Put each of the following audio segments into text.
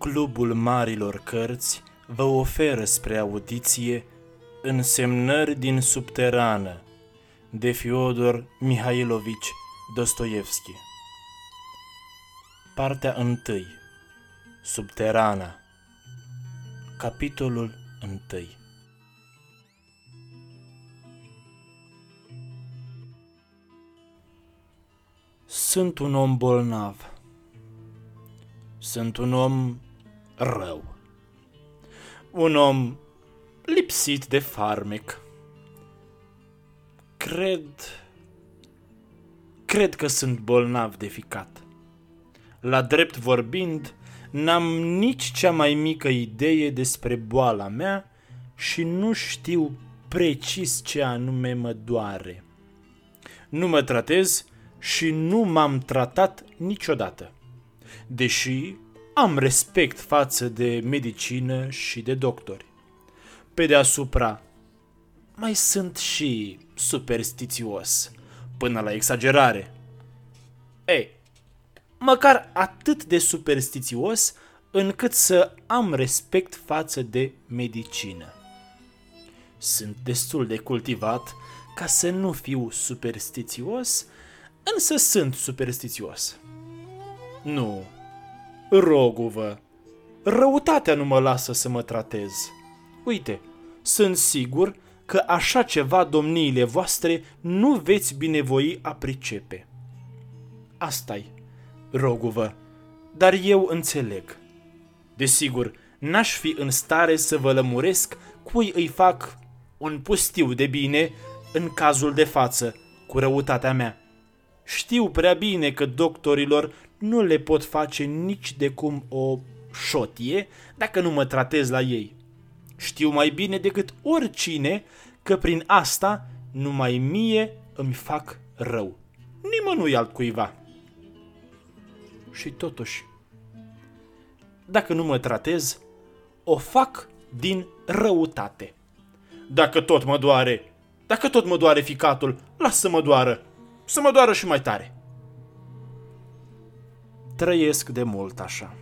Clubul Marilor Cărți vă oferă spre audiție Însemnări din subterană de Fiodor Mihailovici Dostoevski. Partea 1. Subterana Capitolul 1 Sunt un om bolnav. Sunt un om rău. Un om lipsit de farmec. Cred... Cred că sunt bolnav de ficat. La drept vorbind, n-am nici cea mai mică idee despre boala mea și nu știu precis ce anume mă doare. Nu mă tratez și nu m-am tratat niciodată. Deși am respect față de medicină și de doctori. Pe deasupra, mai sunt și superstițios, până la exagerare. Ei, măcar atât de superstițios încât să am respect față de medicină. Sunt destul de cultivat ca să nu fiu superstițios, însă sunt superstițios. Nu, rogu-vă, răutatea nu mă lasă să mă tratez. Uite, sunt sigur că așa ceva domniile voastre nu veți binevoi a pricepe. Asta-i, rogu-vă, dar eu înțeleg. Desigur, n-aș fi în stare să vă lămuresc cui îi fac un pustiu de bine în cazul de față, cu răutatea mea. Știu prea bine că doctorilor nu le pot face nici de cum o șotie dacă nu mă tratez la ei. Știu mai bine decât oricine că prin asta numai mie îmi fac rău. Nimănui altcuiva. Și totuși, dacă nu mă tratez, o fac din răutate. Dacă tot mă doare, dacă tot mă doare ficatul, lasă să mă doară, să mă doară și mai tare. Trăiesc de mult așa.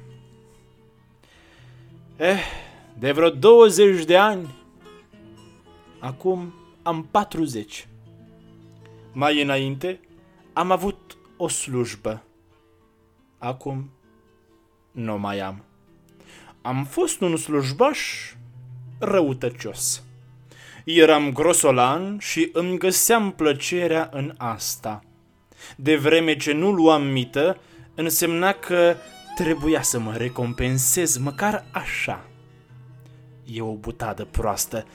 Eh, de vreo 20 de ani, acum am 40. Mai înainte am avut o slujbă. Acum nu mai am. Am fost un slujbaș răutăcios. Eram grosolan și îmi găseam plăcerea în asta. De vreme ce nu luam mită, însemna că trebuia să mă recompensez măcar așa. E o butadă proastă,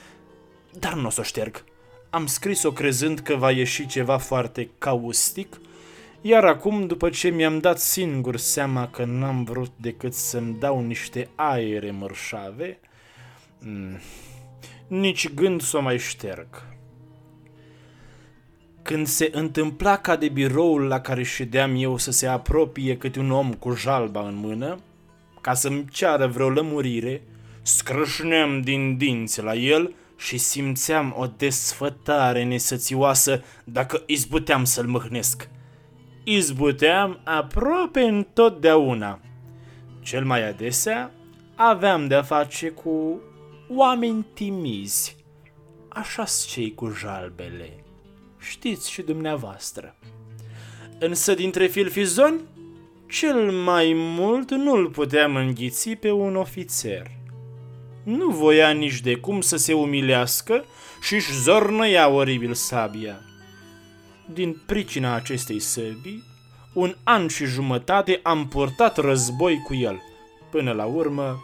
dar nu o să o șterg. Am scris-o crezând că va ieși ceva foarte caustic, iar acum, după ce mi-am dat singur seama că n-am vrut decât să-mi dau niște aere mărșave, mm, nici gând să o mai șterg. Când se întâmpla ca de biroul la care ședeam eu să se apropie câte un om cu jalba în mână, ca să-mi ceară vreo lămurire, scrâșneam din dinți la el și simțeam o desfătare nesățioasă dacă izbuteam să-l mâhnesc. Izbuteam aproape întotdeauna. Cel mai adesea aveam de-a face cu oameni timizi, așa cei cu jalbele știți și dumneavoastră. Însă dintre filfizoni, cel mai mult nu-l puteam înghiți pe un ofițer. Nu voia nici de cum să se umilească și își zornăia oribil sabia. Din pricina acestei săbii, un an și jumătate am purtat război cu el. Până la urmă,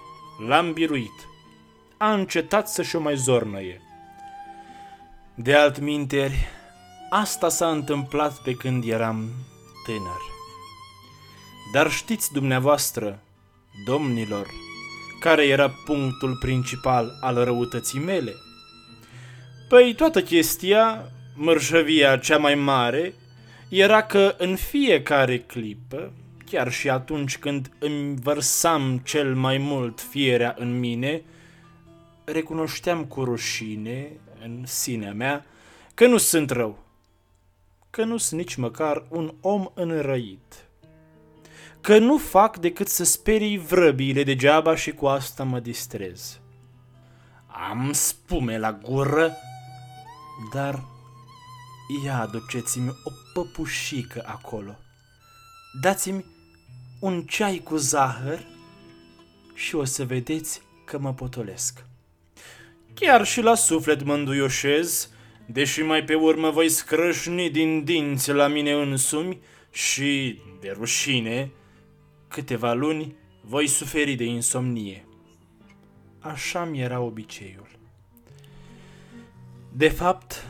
l-am biruit. A încetat să-și o mai zornăie. De altminteri, Asta s-a întâmplat pe când eram tânăr. Dar știți dumneavoastră, domnilor, care era punctul principal al răutății mele? Păi toată chestia, mărșăvia cea mai mare, era că în fiecare clipă, chiar și atunci când îmi vărsam cel mai mult fierea în mine, recunoșteam cu rușine în sinea mea că nu sunt rău, că nu sunt nici măcar un om înrăit. că nu fac decât să sperii vrăbiile degeaba și cu asta mă distrez. Am spume la gură, dar ia aduceți-mi o păpușică acolo. Dați-mi un ceai cu zahăr și o să vedeți că mă potolesc. Chiar și la suflet mă înduioșez, deși mai pe urmă voi scrâșni din dinți la mine însumi și, de rușine, câteva luni voi suferi de insomnie. Așa mi era obiceiul. De fapt,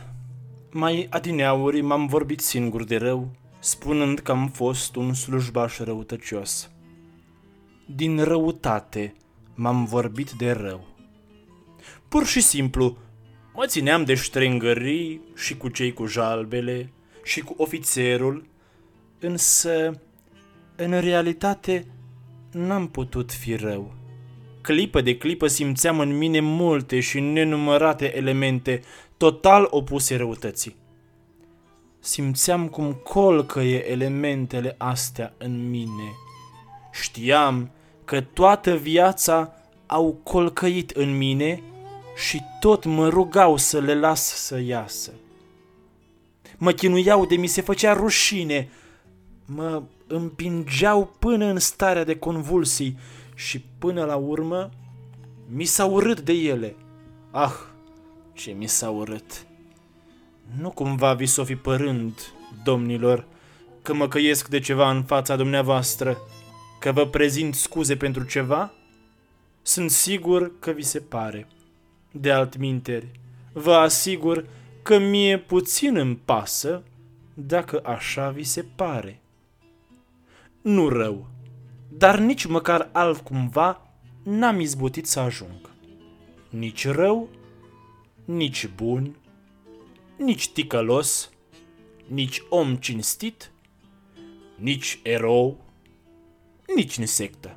mai adineauri m-am vorbit singur de rău, spunând că am fost un slujbaș răutăcios. Din răutate m-am vorbit de rău. Pur și simplu, mă țineam de ștrengării și cu cei cu jalbele și cu ofițerul, însă, în realitate, n-am putut fi rău. Clipă de clipă simțeam în mine multe și nenumărate elemente total opuse răutății. Simțeam cum colcăie elementele astea în mine. Știam că toată viața au colcăit în mine și tot mă rugau să le las să iasă. Mă chinuiau de mi se făcea rușine, mă împingeau până în starea de convulsii și până la urmă mi s-a urât de ele. Ah, ce mi s-a urât! Nu cumva vi s-o fi părând, domnilor, că mă căiesc de ceva în fața dumneavoastră, că vă prezint scuze pentru ceva? Sunt sigur că vi se pare. De altminteri, vă asigur că mie puțin îmi pasă dacă așa vi se pare. Nu rău, dar nici măcar altcumva n-am izbutit să ajung. Nici rău, nici bun, nici ticălos, nici om cinstit, nici erou, nici nesectă.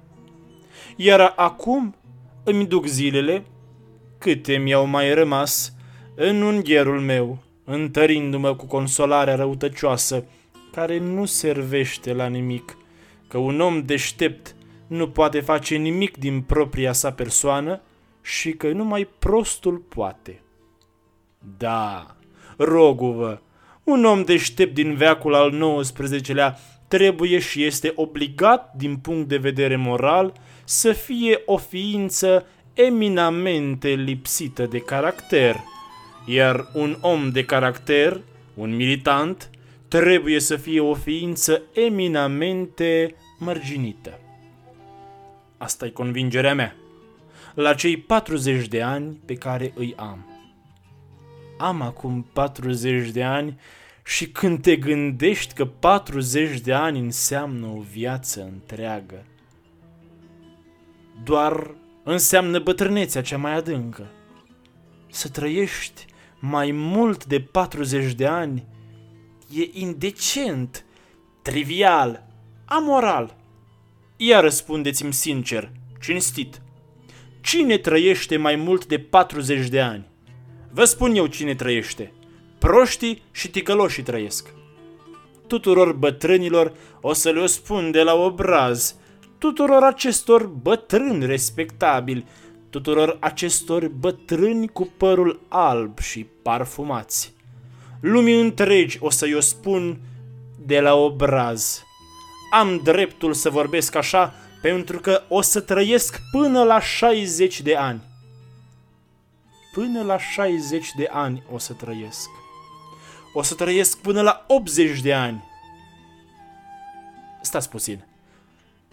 Iar acum îmi duc zilele, câte mi-au mai rămas, în ungherul meu, întărindu-mă cu consolarea răutăcioasă, care nu servește la nimic, că un om deștept nu poate face nimic din propria sa persoană și că numai prostul poate. Da, rogu-vă, un om deștept din veacul al XIX-lea trebuie și este obligat din punct de vedere moral să fie o ființă eminamente lipsită de caracter, iar un om de caracter, un militant, trebuie să fie o ființă eminamente mărginită. Asta e convingerea mea. La cei 40 de ani pe care îi am. Am acum 40 de ani și când te gândești că 40 de ani înseamnă o viață întreagă, doar înseamnă bătrânețea cea mai adâncă. Să trăiești mai mult de 40 de ani e indecent, trivial, amoral. Iar răspundeți-mi sincer, cinstit, cine trăiește mai mult de 40 de ani? Vă spun eu cine trăiește. Proștii și ticăloșii trăiesc. Tuturor bătrânilor o să le spun de la obraz, tuturor acestor bătrâni respectabili, tuturor acestor bătrâni cu părul alb și parfumați. Lumii întregi o să-i o spun de la obraz. Am dreptul să vorbesc așa pentru că o să trăiesc până la 60 de ani. Până la 60 de ani o să trăiesc. O să trăiesc până la 80 de ani. Stați puțin.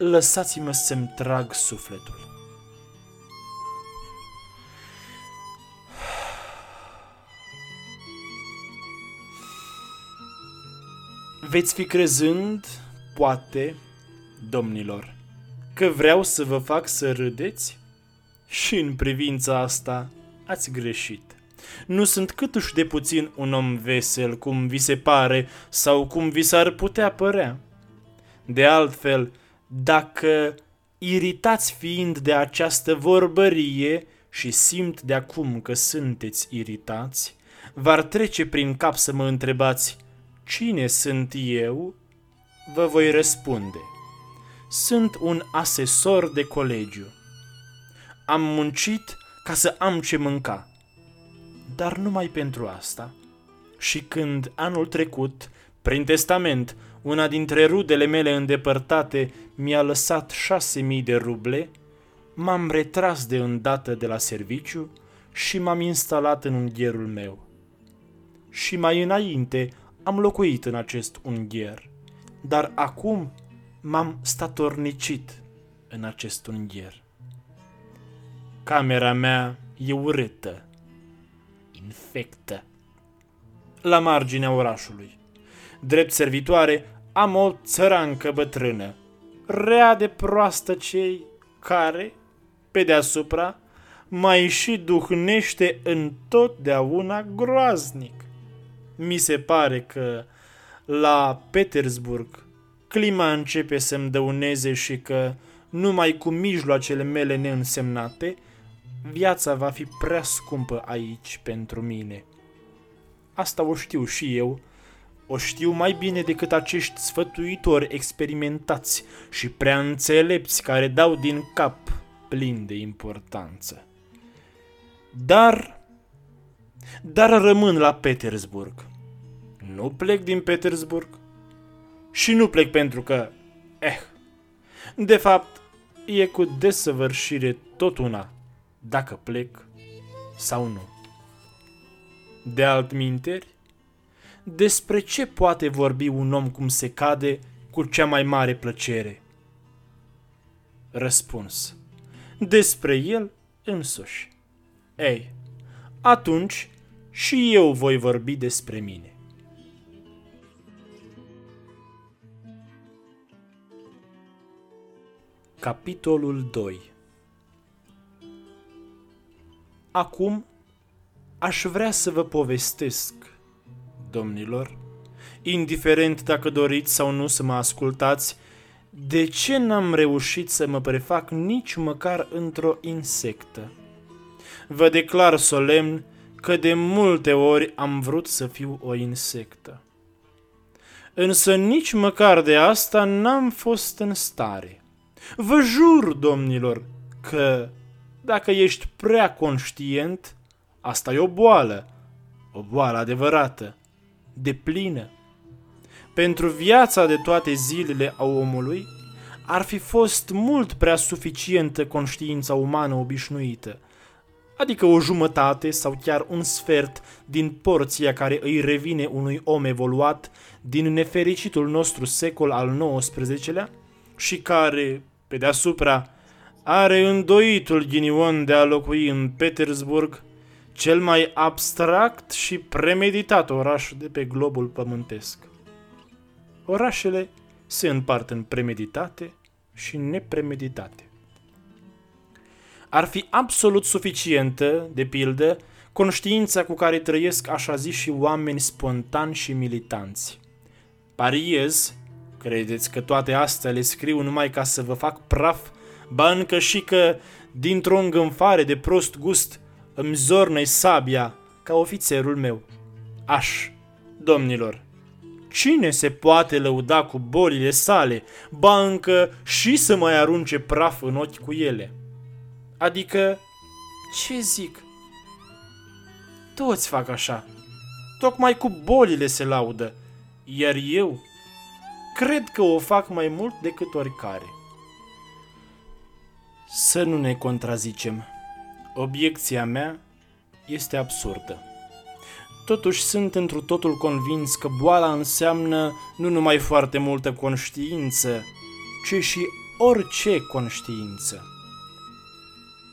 Lăsați-mă să-mi trag sufletul. Veți fi crezând, poate, domnilor, că vreau să vă fac să râdeți? Și în privința asta ați greșit. Nu sunt câtuși de puțin un om vesel, cum vi se pare sau cum vi s-ar putea părea. De altfel, dacă iritați fiind de această vorbărie și simt de acum că sunteți iritați, v-ar trece prin cap să mă întrebați cine sunt eu, vă voi răspunde. Sunt un asesor de colegiu. Am muncit ca să am ce mânca. Dar numai pentru asta. Și când anul trecut, prin testament, una dintre rudele mele îndepărtate mi-a lăsat șase mii de ruble, m-am retras de îndată de la serviciu și m-am instalat în unghierul meu. Și mai înainte am locuit în acest unghier, dar acum m-am statornicit în acest unghier. Camera mea e urâtă, infectă. La marginea orașului. Drept servitoare am o țărancă bătrână, rea de proastă cei care, pe deasupra, mai și duhnește întotdeauna groaznic. Mi se pare că la Petersburg clima începe să-mi dăuneze și că, numai cu mijloacele mele neînsemnate, viața va fi prea scumpă aici pentru mine. Asta o știu și eu, o știu mai bine decât acești sfătuitori experimentați și prea înțelepți care dau din cap plin de importanță. Dar, dar rămân la Petersburg. Nu plec din Petersburg și nu plec pentru că, eh, de fapt, e cu desăvârșire tot una dacă plec sau nu. De altminteri, despre ce poate vorbi un om cum se cade cu cea mai mare plăcere? Răspuns. Despre el însuși. Ei, atunci și eu voi vorbi despre mine. Capitolul 2 Acum aș vrea să vă povestesc, domnilor, indiferent dacă doriți sau nu să mă ascultați, de ce n-am reușit să mă prefac nici măcar într-o insectă. Vă declar solemn că de multe ori am vrut să fiu o insectă. Însă nici măcar de asta n-am fost în stare. Vă jur, domnilor, că dacă ești prea conștient, asta e o boală, o boală adevărată, de plină. Pentru viața de toate zilele a omului, ar fi fost mult prea suficientă conștiința umană obișnuită, adică o jumătate sau chiar un sfert din porția care îi revine unui om evoluat din nefericitul nostru secol al XIX-lea și care, pe deasupra, are îndoitul ghinion de a locui în Petersburg, cel mai abstract și premeditat oraș de pe globul pământesc. Orașele se împart în premeditate și nepremeditate. Ar fi absolut suficientă, de pildă, conștiința cu care trăiesc așa zi și oameni spontani și militanți. Pariez, credeți că toate astea le scriu numai ca să vă fac praf ba încă și că, dintr-o îngânfare de prost gust, îmi zornă sabia ca ofițerul meu. Aș, domnilor, cine se poate lăuda cu bolile sale, ba încă și să mai arunce praf în ochi cu ele? Adică, ce zic? Toți fac așa. Tocmai cu bolile se laudă, iar eu cred că o fac mai mult decât oricare. Să nu ne contrazicem. Obiecția mea este absurdă. Totuși sunt întru totul convins că boala înseamnă nu numai foarte multă conștiință, ci și orice conștiință.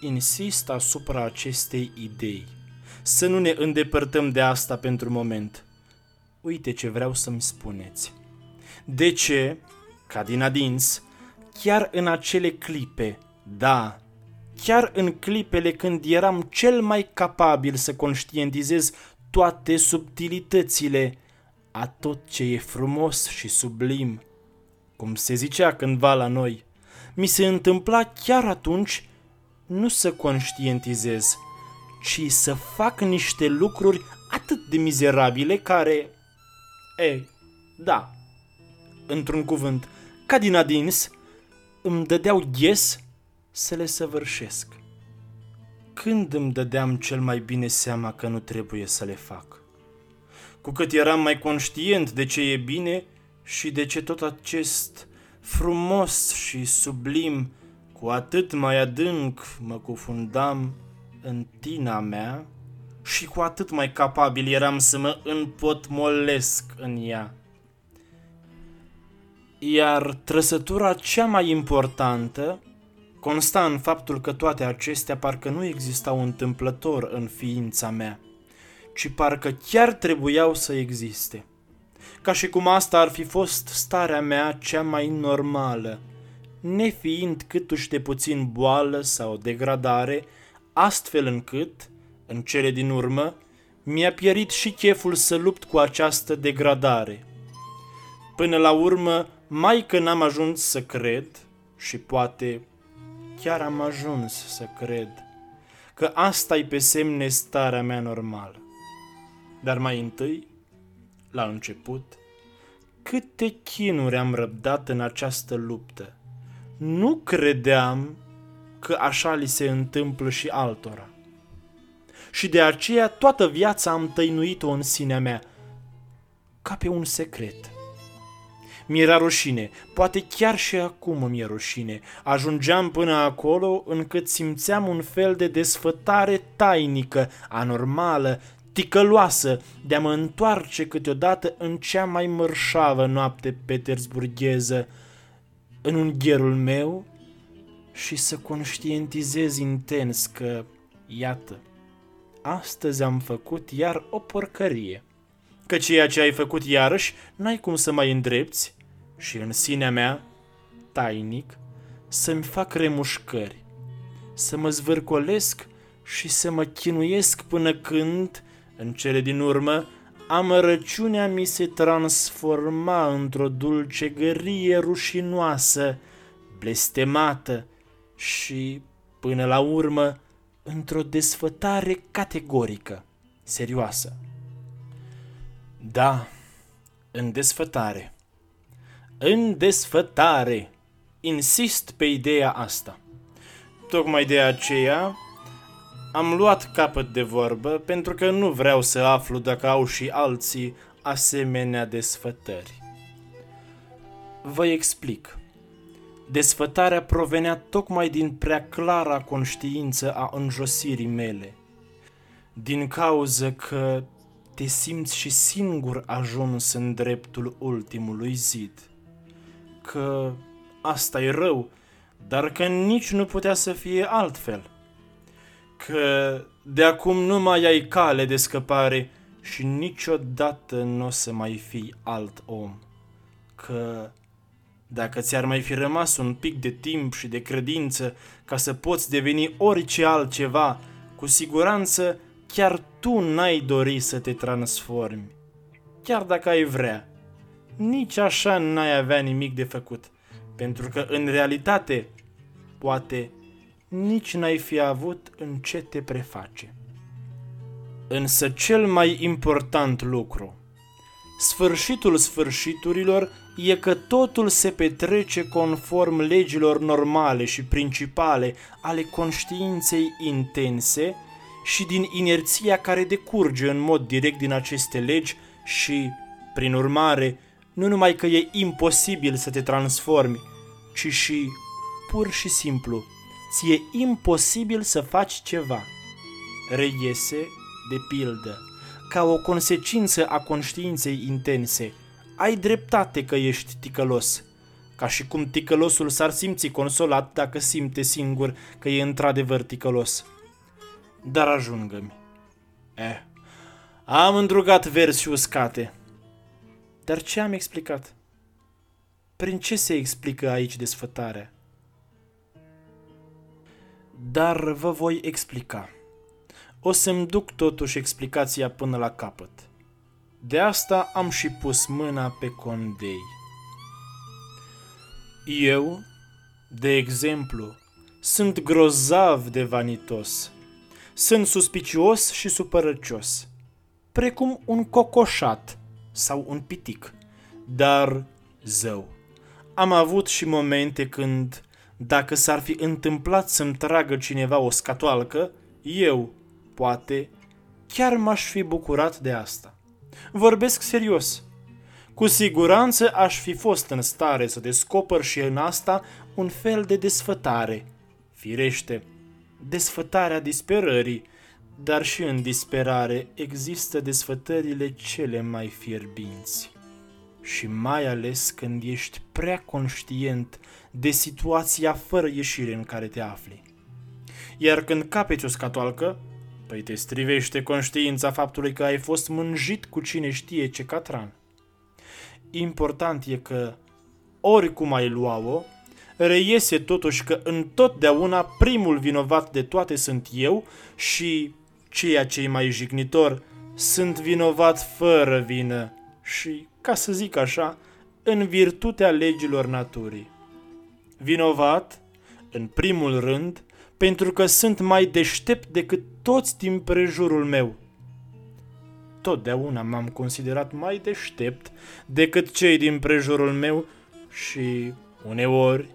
Insist asupra acestei idei. Să nu ne îndepărtăm de asta pentru moment. Uite ce vreau să-mi spuneți. De ce, ca din adins, chiar în acele clipe da, chiar în clipele când eram cel mai capabil să conștientizez toate subtilitățile a tot ce e frumos și sublim, cum se zicea cândva la noi, mi se întâmpla chiar atunci nu să conștientizez, ci să fac niște lucruri atât de mizerabile care... E, da, într-un cuvânt, ca din adins, îmi dădeau ghes să le săvârșesc. Când îmi dădeam cel mai bine seama că nu trebuie să le fac? Cu cât eram mai conștient de ce e bine și de ce tot acest frumos și sublim, cu atât mai adânc mă cufundam în tina mea și cu atât mai capabil eram să mă împotmolesc în ea. Iar trăsătura cea mai importantă consta în faptul că toate acestea parcă nu existau întâmplător în ființa mea, ci parcă chiar trebuiau să existe. Ca și cum asta ar fi fost starea mea cea mai normală, nefiind câtuși de puțin boală sau degradare, astfel încât, în cele din urmă, mi-a pierit și cheful să lupt cu această degradare. Până la urmă, mai că n-am ajuns să cred, și poate chiar am ajuns să cred, că asta e pe semne starea mea normală. Dar mai întâi, la început, câte chinuri am răbdat în această luptă. Nu credeam că așa li se întâmplă și altora. Și de aceea toată viața am tăinuit-o în sinea mea, ca pe un secret. Mi-era rușine, poate chiar și acum mi-e rușine. Ajungeam până acolo încât simțeam un fel de desfătare tainică, anormală, ticăloasă, de a mă întoarce câteodată în cea mai mărșavă noapte petersburgheză, în ungherul meu și să conștientizez intens că, iată, astăzi am făcut iar o porcărie. Că ceea ce ai făcut iarăși n-ai cum să mai îndrepți și în sinea mea, tainic, să-mi fac remușcări, să mă zvârcolesc și să mă chinuiesc până când, în cele din urmă, amărăciunea mi se transforma într-o dulcegărie rușinoasă, blestemată și, până la urmă, într-o desfătare categorică, serioasă. Da, în desfătare. În desfătare. Insist pe ideea asta. Tocmai de aceea am luat capăt de vorbă pentru că nu vreau să aflu dacă au și alții asemenea desfătări. Vă explic. Desfătarea provenea tocmai din prea clara conștiință a înjosirii mele. Din cauză că te simți și singur ajuns în dreptul ultimului zid. Că asta e rău, dar că nici nu putea să fie altfel – că de acum nu mai ai cale de scăpare și niciodată nu o să mai fii alt om. Că dacă ți-ar mai fi rămas un pic de timp și de credință ca să poți deveni orice altceva, cu siguranță chiar tu n-ai dori să te transformi. Chiar dacă ai vrea. Nici așa n-ai avea nimic de făcut. Pentru că în realitate, poate nici n-ai fi avut în ce te preface. Însă cel mai important lucru, sfârșitul sfârșiturilor e că totul se petrece conform legilor normale și principale ale conștiinței intense și din inerția care decurge în mod direct din aceste legi și, prin urmare, nu numai că e imposibil să te transformi, ci și, pur și simplu, ți-e imposibil să faci ceva. Reiese, de pildă, ca o consecință a conștiinței intense. Ai dreptate că ești ticălos, ca și cum ticălosul s-ar simți consolat dacă simte singur că e într-adevăr ticălos. Dar ajungă-mi. Eh, am îndrugat versi uscate. Dar ce am explicat? Prin ce se explică aici desfătarea? dar vă voi explica. O să-mi duc totuși explicația până la capăt. De asta am și pus mâna pe condei. Eu, de exemplu, sunt grozav de vanitos. Sunt suspicios și supărăcios, precum un cocoșat sau un pitic, dar zău. Am avut și momente când dacă s-ar fi întâmplat să-mi tragă cineva o scatoalcă, eu, poate, chiar m-aș fi bucurat de asta. Vorbesc serios. Cu siguranță aș fi fost în stare să descoper și în asta un fel de desfătare. Firește, desfătarea disperării, dar și în disperare există desfătările cele mai fierbinți. Și mai ales când ești prea conștient de situația fără ieșire în care te afli. Iar când capeți o scatoalcă, păi te strivește conștiința faptului că ai fost mânjit cu cine știe ce catran. Important e că, oricum ai lua-o, reiese totuși că întotdeauna primul vinovat de toate sunt eu și, ceea ce e mai jignitor, sunt vinovat fără vină și, ca să zic așa, în virtutea legilor naturii. Vinovat, în primul rând, pentru că sunt mai deștept decât toți din prejurul meu. Totdeauna m-am considerat mai deștept decât cei din prejurul meu și, uneori,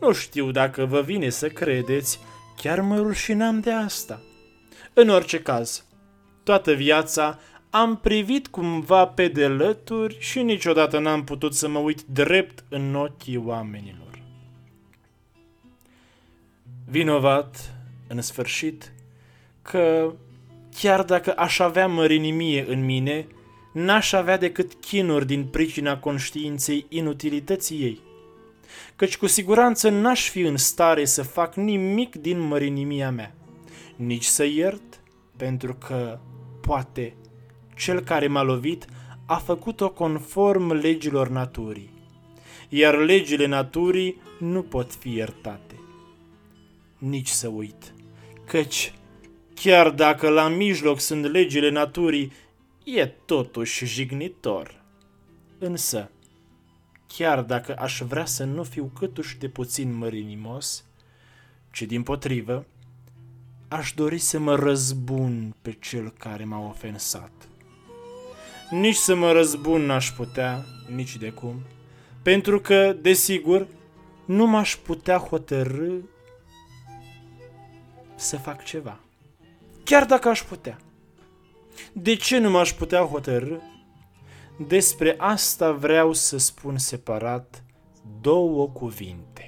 nu știu dacă vă vine să credeți, chiar mă rușinam de asta. În orice caz, toată viața am privit cumva pe delături și niciodată n-am putut să mă uit drept în ochii oamenilor. Vinovat, în sfârșit, că chiar dacă aș avea mărinimie în mine, n-aș avea decât chinuri din pricina conștiinței inutilității ei. Căci cu siguranță n-aș fi în stare să fac nimic din mărinimia mea, nici să iert, pentru că, poate, cel care m-a lovit a făcut-o conform legilor naturii, iar legile naturii nu pot fi iertate. Nici să uit, căci chiar dacă la mijloc sunt legile naturii, e totuși jignitor. Însă, chiar dacă aș vrea să nu fiu câtuși de puțin mărinimos, ci din potrivă, aș dori să mă răzbun pe cel care m-a ofensat. Nici să mă răzbun n-aș putea, nici de cum, pentru că, desigur, nu m-aș putea hotărâ să fac ceva. Chiar dacă aș putea. De ce nu m-aș putea hotărâ? Despre asta vreau să spun separat două cuvinte.